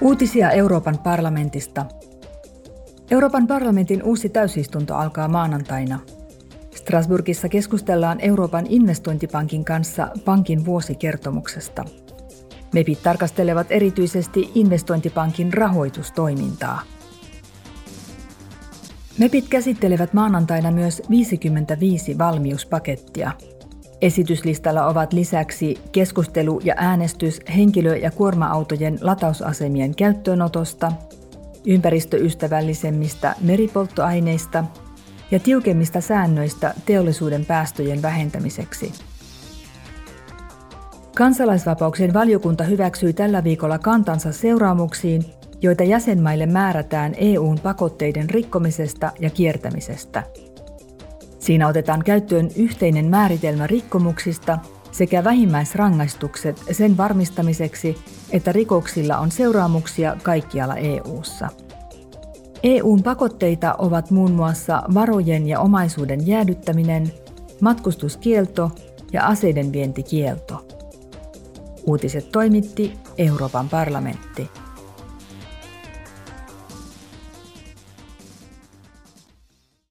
Uutisia Euroopan parlamentista. Euroopan parlamentin uusi täysistunto alkaa maanantaina. Strasburgissa keskustellaan Euroopan investointipankin kanssa pankin vuosikertomuksesta. MEPit tarkastelevat erityisesti investointipankin rahoitustoimintaa. MEPit käsittelevät maanantaina myös 55 valmiuspakettia – Esityslistalla ovat lisäksi keskustelu ja äänestys henkilö- ja kuorma-autojen latausasemien käyttöönotosta, ympäristöystävällisemmistä meripolttoaineista ja tiukemmista säännöistä teollisuuden päästöjen vähentämiseksi. Kansalaisvapauksien valiokunta hyväksyi tällä viikolla kantansa seuraamuksiin, joita jäsenmaille määrätään EUn pakotteiden rikkomisesta ja kiertämisestä – Siinä otetaan käyttöön yhteinen määritelmä rikkomuksista sekä vähimmäisrangaistukset sen varmistamiseksi, että rikoksilla on seuraamuksia kaikkialla EU:ssa. EUn pakotteita ovat muun muassa varojen ja omaisuuden jäädyttäminen, matkustuskielto ja aseiden vientikielto. Uutiset toimitti Euroopan parlamentti.